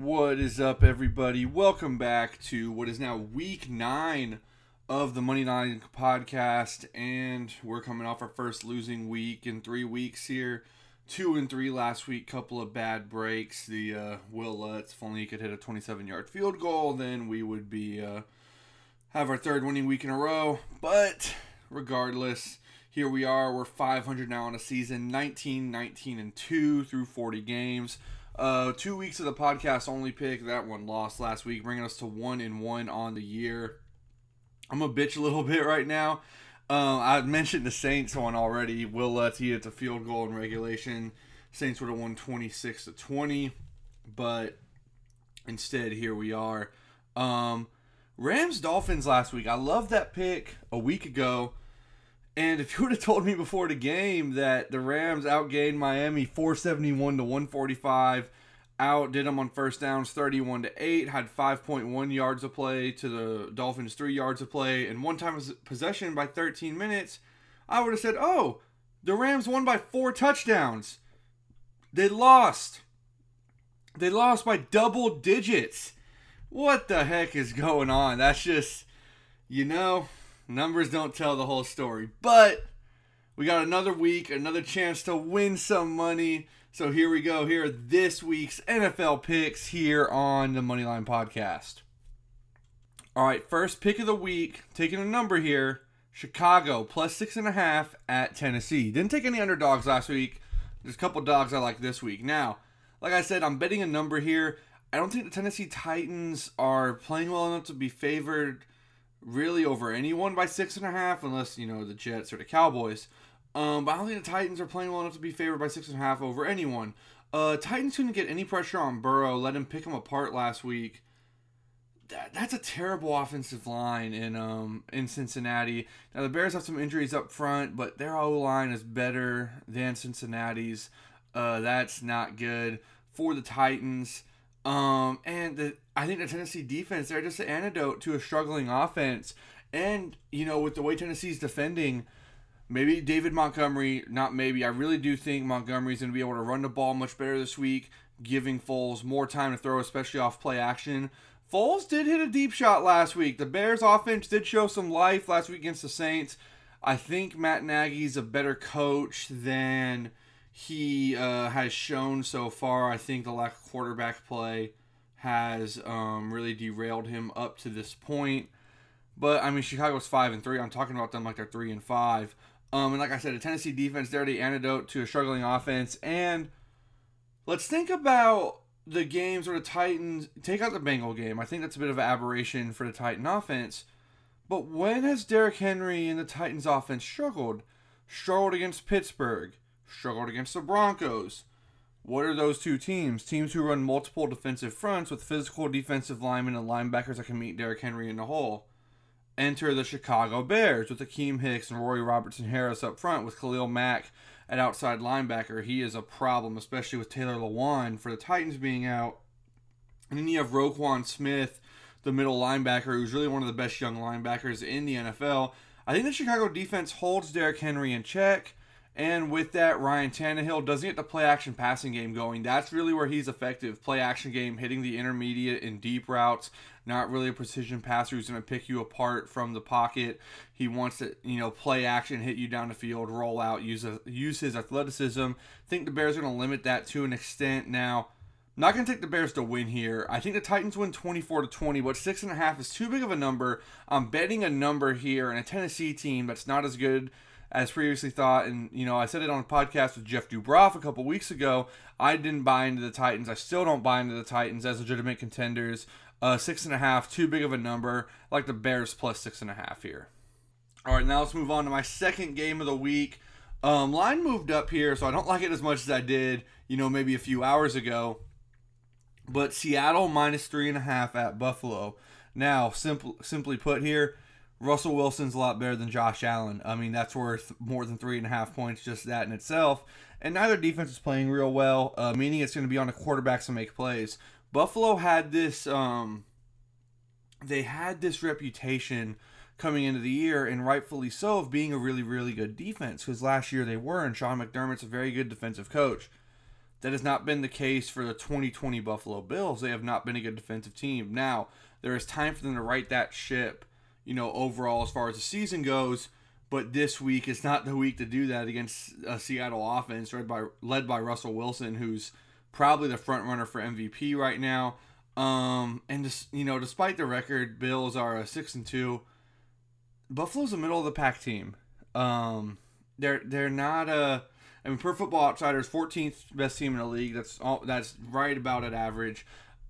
What is up, everybody? Welcome back to what is now week nine of the Moneyline podcast, and we're coming off our first losing week in three weeks here. Two and three last week, couple of bad breaks. The uh, Will Lutz, if only he could hit a 27-yard field goal, then we would be uh, have our third winning week in a row. But regardless, here we are. We're 500 now on a season, 19, 19, and two through 40 games. Uh, two weeks of the podcast only pick. That one lost last week, bringing us to one and one on the year. I'm a bitch a little bit right now. Uh, I mentioned the Saints one already. Will Lutz he hit a field goal in regulation. Saints would have won 26 to 20, but instead here we are. Um, Rams Dolphins last week. I love that pick a week ago. And if you would have told me before the game that the Rams outgained Miami 471 to 145, outdid them on first downs 31 to 8, had 5.1 yards of play to the Dolphins 3 yards of play, and one time possession by 13 minutes, I would have said, "Oh, the Rams won by 4 touchdowns." They lost. They lost by double digits. What the heck is going on? That's just you know, Numbers don't tell the whole story, but we got another week, another chance to win some money. So here we go. Here are this week's NFL picks here on the Moneyline Podcast. All right, first pick of the week, taking a number here. Chicago plus six and a half at Tennessee. Didn't take any underdogs last week. There's a couple dogs I like this week. Now, like I said, I'm betting a number here. I don't think the Tennessee Titans are playing well enough to be favored really over anyone by six and a half, unless you know the Jets or the Cowboys. Um, but I don't think the Titans are playing well enough to be favored by six and a half over anyone. Uh, Titans couldn't get any pressure on Burrow. Let him pick him apart last week. That, that's a terrible offensive line in um in Cincinnati. Now the Bears have some injuries up front, but their O line is better than Cincinnati's. Uh, that's not good for the Titans. Um, and the, I think the Tennessee defense, they're just an antidote to a struggling offense. And, you know, with the way Tennessee's defending, maybe David Montgomery, not maybe, I really do think Montgomery's going to be able to run the ball much better this week, giving Foles more time to throw, especially off play action. Foles did hit a deep shot last week. The Bears offense did show some life last week against the Saints. I think Matt Nagy's a better coach than he uh, has shown so far. I think the lack of quarterback play has um, really derailed him up to this point. But I mean, Chicago's five and three. I'm talking about them like they're three and five. Um, and like I said, a Tennessee defense, they're the antidote to a struggling offense. And let's think about the games where the Titans take out the Bengal game. I think that's a bit of an aberration for the Titan offense. But when has Derrick Henry and the Titans offense struggled? Struggled against Pittsburgh, struggled against the Broncos. What are those two teams? Teams who run multiple defensive fronts with physical defensive linemen and linebackers that can meet Derrick Henry in the hole. Enter the Chicago Bears with Akiem Hicks and Rory Robertson Harris up front with Khalil Mack at outside linebacker. He is a problem, especially with Taylor Lewan for the Titans being out. And then you have Roquan Smith, the middle linebacker, who's really one of the best young linebackers in the NFL. I think the Chicago defense holds Derrick Henry in check. And with that, Ryan Tannehill doesn't get the play action passing game going. That's really where he's effective. Play action game, hitting the intermediate and deep routes. Not really a precision passer who's going to pick you apart from the pocket. He wants to, you know, play action, hit you down the field, roll out, use a, use his athleticism. I think the Bears are going to limit that to an extent. Now, not going to take the Bears to win here. I think the Titans win 24 to 20, but six and a half is too big of a number. I'm betting a number here, and a Tennessee team that's not as good as previously thought. And, you know, I said it on a podcast with Jeff Dubroff a couple weeks ago. I didn't buy into the Titans. I still don't buy into the Titans as legitimate contenders. Uh, six and a half, too big of a number. I like the Bears plus six and a half here. All right, now let's move on to my second game of the week. Um, line moved up here, so I don't like it as much as I did, you know, maybe a few hours ago. But Seattle minus three and a half at Buffalo. Now, simple, simply put here, Russell Wilson's a lot better than Josh Allen. I mean, that's worth more than three and a half points, just that in itself. And neither defense is playing real well, uh, meaning it's going to be on the quarterbacks to make plays. Buffalo had this, um, they had this reputation coming into the year, and rightfully so, of being a really, really good defense. Because last year they were, and Sean McDermott's a very good defensive coach. That has not been the case for the 2020 Buffalo Bills. They have not been a good defensive team. Now, there is time for them to right that ship, you know, overall as far as the season goes. But this week is not the week to do that against a Seattle offense led by led by Russell Wilson, who's probably the front runner for MVP right now. Um, and just, you know, despite the record, Bills are a six and two. Buffalo's a middle of the pack team. Um, they're they're not a. I mean, per Football Outsiders, 14th best team in the league. That's all. That's right about at average.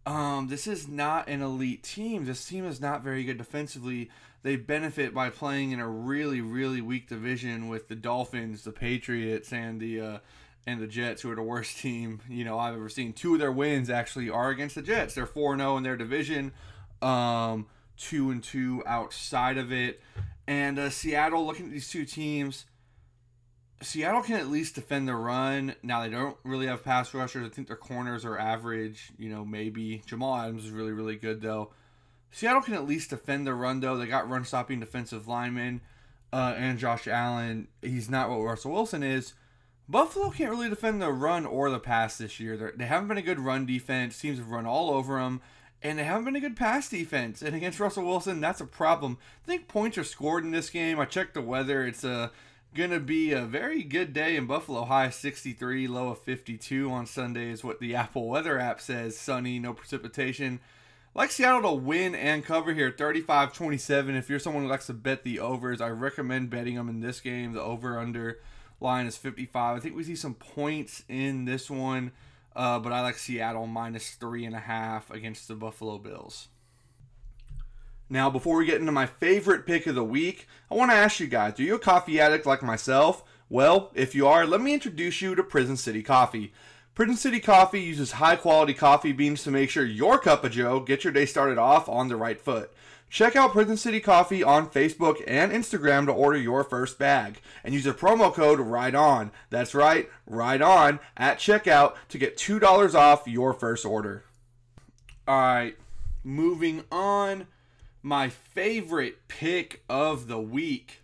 Um, this is not an elite team. This team is not very good defensively. They benefit by playing in a really, really weak division with the Dolphins, the Patriots, and the uh, and the Jets, who are the worst team you know I've ever seen. Two of their wins actually are against the Jets. They're four zero in their division, um, two and two outside of it. And uh, Seattle, looking at these two teams, Seattle can at least defend the run. Now they don't really have pass rushers. I think their corners are average. You know, maybe Jamal Adams is really really good though. Seattle can at least defend the run though. They got run stopping defensive linemen, uh, and Josh Allen. He's not what Russell Wilson is. Buffalo can't really defend the run or the pass this year. They're, they have not been a good run defense. Teams have run all over them, and they haven't been a good pass defense. And against Russell Wilson, that's a problem. I think points are scored in this game. I checked the weather. It's a uh, gonna be a very good day in Buffalo. High 63, low of 52 on Sunday is what the Apple Weather app says. Sunny, no precipitation. Like Seattle to win and cover here, 35-27. If you're someone who likes to bet the overs, I recommend betting them in this game. The over/under line is 55. I think we see some points in this one, uh, but I like Seattle minus three and a half against the Buffalo Bills. Now, before we get into my favorite pick of the week, I want to ask you guys are you a coffee addict like myself? Well, if you are, let me introduce you to Prison City Coffee. Prison City Coffee uses high quality coffee beans to make sure your cup of joe gets your day started off on the right foot. Check out Prison City Coffee on Facebook and Instagram to order your first bag and use a promo code RIDE ON. That's right, RIDE ON at checkout to get $2 off your first order. All right, moving on my favorite pick of the week.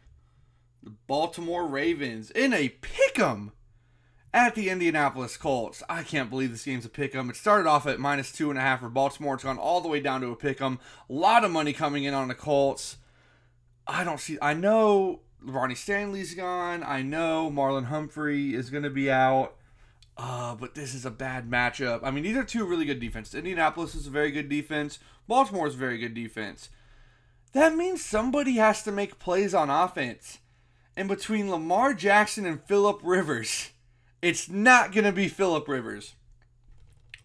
The Baltimore Ravens in a pick 'em at the Indianapolis Colts. I can't believe this game's a pick 'em. It started off at minus two and a half for Baltimore. It's gone all the way down to a pick 'em. A lot of money coming in on the Colts. I don't see. I know Ronnie Stanley's gone. I know Marlon Humphrey is going to be out. Uh, but this is a bad matchup. I mean, these are two really good defenses. Indianapolis is a very good defense. Baltimore is a very good defense that means somebody has to make plays on offense. And between Lamar Jackson and Philip Rivers, it's not going to be Philip Rivers.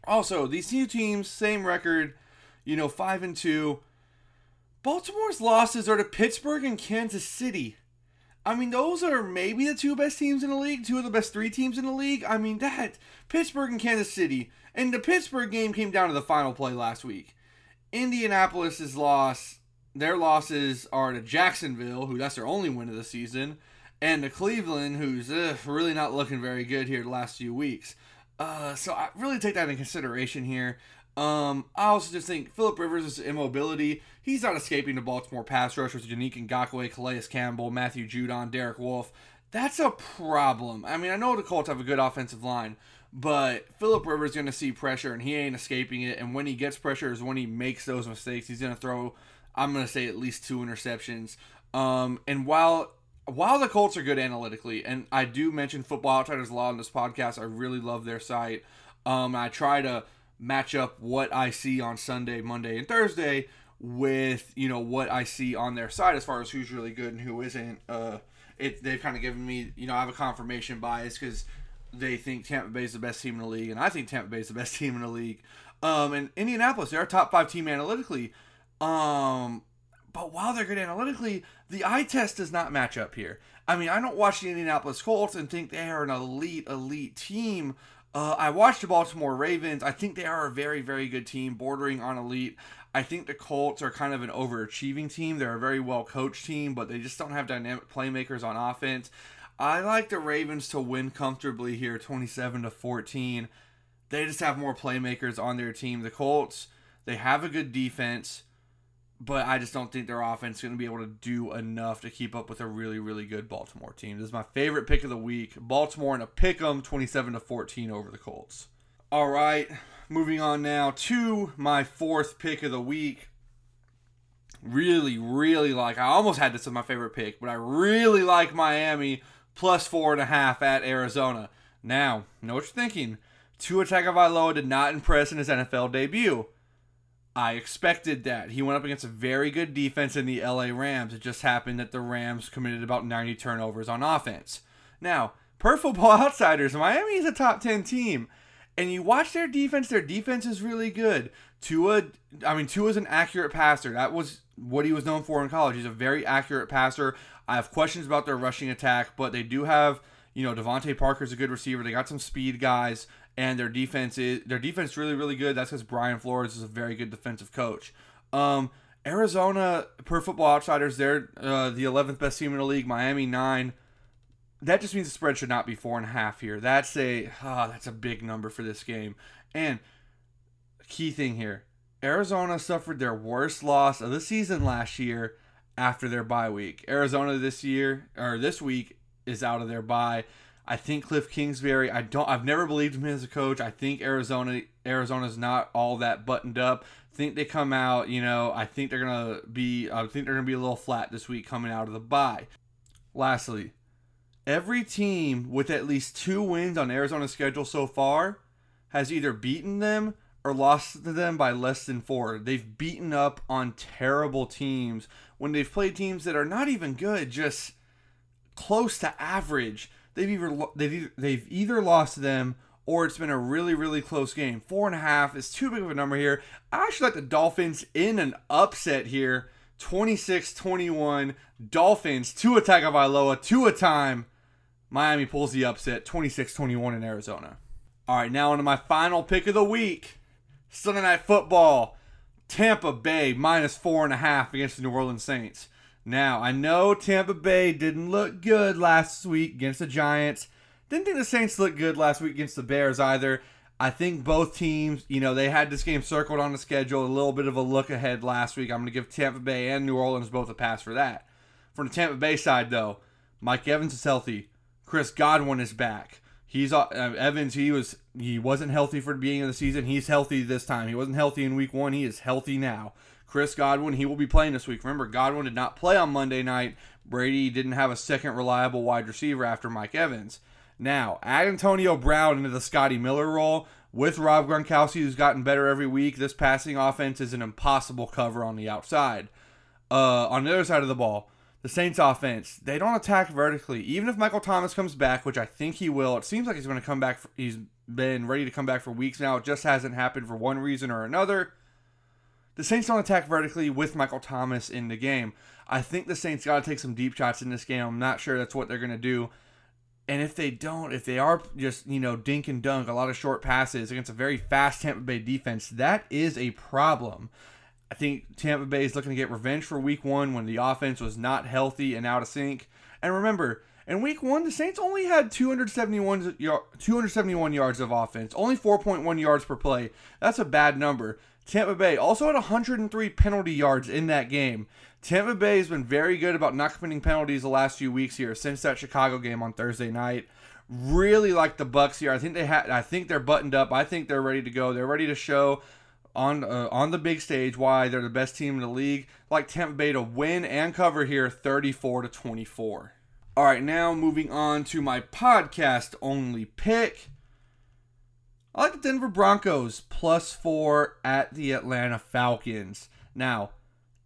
Also, these two teams, same record, you know, 5 and 2. Baltimore's losses are to Pittsburgh and Kansas City. I mean, those are maybe the two best teams in the league, two of the best three teams in the league. I mean, that Pittsburgh and Kansas City. And the Pittsburgh game came down to the final play last week. Indianapolis's loss their losses are to Jacksonville, who that's their only win of the season, and to Cleveland, who's uh, really not looking very good here the last few weeks. Uh, so I really take that in consideration here. Um, I also just think Philip Rivers' immobility. He's not escaping the Baltimore pass rushers, Yannick Ngakoue, Calais Campbell, Matthew Judon, Derek Wolfe. That's a problem. I mean, I know the Colts have a good offensive line, but Philip Rivers is going to see pressure and he ain't escaping it. And when he gets pressure is when he makes those mistakes. He's going to throw I'm going to say at least two interceptions. Um, and while while the Colts are good analytically, and I do mention Football Outsiders a lot on this podcast, I really love their site. Um, I try to match up what I see on Sunday, Monday, and Thursday with you know what I see on their side as far as who's really good and who isn't. Uh, it they've kind of given me you know I have a confirmation bias because they think Tampa Bay is the best team in the league, and I think Tampa Bay is the best team in the league. Um, and Indianapolis, they're a top five team analytically. Um, but while they're good analytically, the eye test does not match up here. I mean, I don't watch the Indianapolis Colts and think they are an elite, elite team. Uh, I watched the Baltimore Ravens. I think they are a very, very good team, bordering on elite. I think the Colts are kind of an overachieving team. They're a very well coached team, but they just don't have dynamic playmakers on offense. I like the Ravens to win comfortably here, 27 to 14. They just have more playmakers on their team. The Colts, they have a good defense but I just don't think their offense is going to be able to do enough to keep up with a really, really good Baltimore team. This is my favorite pick of the week. Baltimore in a pick 'em 27 to 14 over the Colts. All right, moving on now to my fourth pick of the week. Really, really like. I almost had this as my favorite pick, but I really like Miami plus four and a half at Arizona. Now, know what you're thinking. Tua Tagovailoa did not impress in his NFL debut. I expected that. He went up against a very good defense in the LA Rams. It just happened that the Rams committed about 90 turnovers on offense. Now, per football outsiders, Miami is a top 10 team. And you watch their defense, their defense is really good. Tua, I mean, Tua's an accurate passer. That was what he was known for in college. He's a very accurate passer. I have questions about their rushing attack, but they do have, you know, DeVante Parker's a good receiver. They got some speed guys and their defense is their defense really really good. That's because Brian Flores is a very good defensive coach. Um, Arizona, per Football Outsiders, they're uh, the 11th best team in the league. Miami nine. That just means the spread should not be four and a half here. That's a ah, that's a big number for this game. And key thing here, Arizona suffered their worst loss of the season last year after their bye week. Arizona this year or this week is out of their bye. I think Cliff Kingsbury. I don't. I've never believed him as a coach. I think Arizona. Arizona's not all that buttoned up. I think they come out. You know. I think they're gonna be. I think they're gonna be a little flat this week coming out of the bye. Lastly, every team with at least two wins on Arizona's schedule so far has either beaten them or lost to them by less than four. They've beaten up on terrible teams when they've played teams that are not even good, just close to average they've either they've they've either lost to them or it's been a really really close game. Four and a half is too big of a number here. I actually like the Dolphins in an upset here. 26-21 Dolphins Tua Tagovailoa two a time. Miami pulls the upset 26-21 in Arizona. All right, now onto my final pick of the week. Sunday night football. Tampa Bay minus four and a half against the New Orleans Saints. Now, I know Tampa Bay didn't look good last week against the Giants. Didn't think the Saints looked good last week against the Bears either. I think both teams, you know, they had this game circled on the schedule, a little bit of a look ahead last week. I'm going to give Tampa Bay and New Orleans both a pass for that. From the Tampa Bay side, though, Mike Evans is healthy. Chris Godwin is back. He's uh, Evans. He was he wasn't healthy for the beginning of the season. He's healthy this time. He wasn't healthy in week one. He is healthy now. Chris Godwin, he will be playing this week. Remember, Godwin did not play on Monday night. Brady didn't have a second reliable wide receiver after Mike Evans. Now, add Antonio Brown into the Scotty Miller role with Rob Gronkowski, who's gotten better every week. This passing offense is an impossible cover on the outside. Uh, on the other side of the ball, the Saints offense, they don't attack vertically. Even if Michael Thomas comes back, which I think he will, it seems like he's going to come back. For, he's been ready to come back for weeks now. It just hasn't happened for one reason or another. The Saints don't attack vertically with Michael Thomas in the game. I think the Saints got to take some deep shots in this game. I'm not sure that's what they're going to do. And if they don't, if they are just, you know, dink and dunk, a lot of short passes against a very fast Tampa Bay defense, that is a problem. I think Tampa Bay is looking to get revenge for week one when the offense was not healthy and out of sync. And remember, in week one, the Saints only had 271, 271 yards of offense, only 4.1 yards per play. That's a bad number. Tampa Bay also had 103 penalty yards in that game. Tampa Bay has been very good about not committing penalties the last few weeks here since that Chicago game on Thursday night. Really like the Bucs here. I think they had. I think they're buttoned up. I think they're ready to go. They're ready to show on uh, on the big stage why they're the best team in the league. Like Tampa Bay to win and cover here, 34 to 24. All right, now moving on to my podcast only pick. I like the Denver Broncos plus four at the Atlanta Falcons. Now,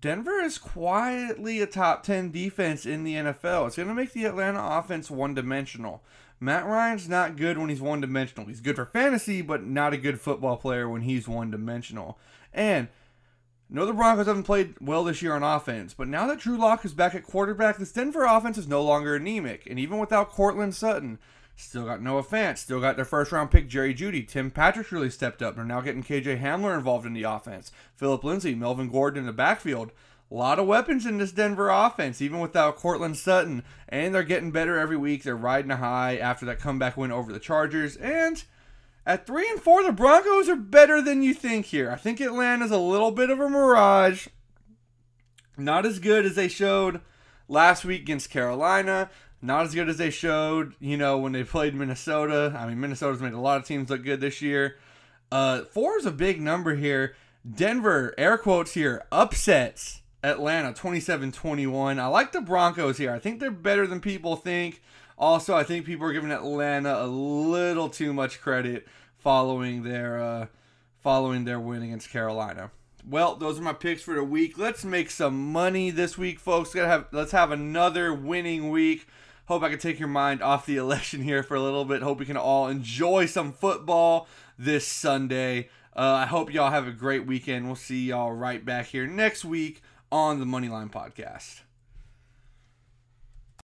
Denver is quietly a top 10 defense in the NFL. It's going to make the Atlanta offense one dimensional. Matt Ryan's not good when he's one dimensional. He's good for fantasy, but not a good football player when he's one dimensional. And no, the Broncos haven't played well this year on offense, but now that Drew Lock is back at quarterback, this Denver offense is no longer anemic. And even without Courtland Sutton, Still got Noah Fant. Still got their first round pick, Jerry Jeudy. Tim Patrick really stepped up. They're now getting KJ Hamler involved in the offense. Philip Lindsay, Melvin Gordon in the backfield. A lot of weapons in this Denver offense, even without Courtland Sutton. And they're getting better every week. They're riding a high after that comeback win over the Chargers. And at three and four, the Broncos are better than you think here. I think Atlanta's a little bit of a mirage. Not as good as they showed last week against Carolina not as good as they showed, you know, when they played Minnesota. I mean, Minnesota's made a lot of teams look good this year. Uh, four is a big number here. Denver, air quotes here, upsets Atlanta 27 21. I like the Broncos here. I think they're better than people think. Also, I think people are giving Atlanta a little too much credit following their uh, following their win against Carolina. Well, those are my picks for the week. Let's make some money this week, folks. Gotta have let's have another winning week. Hope I can take your mind off the election here for a little bit. Hope we can all enjoy some football this Sunday. Uh, I hope y'all have a great weekend. We'll see y'all right back here next week on the Moneyline Podcast.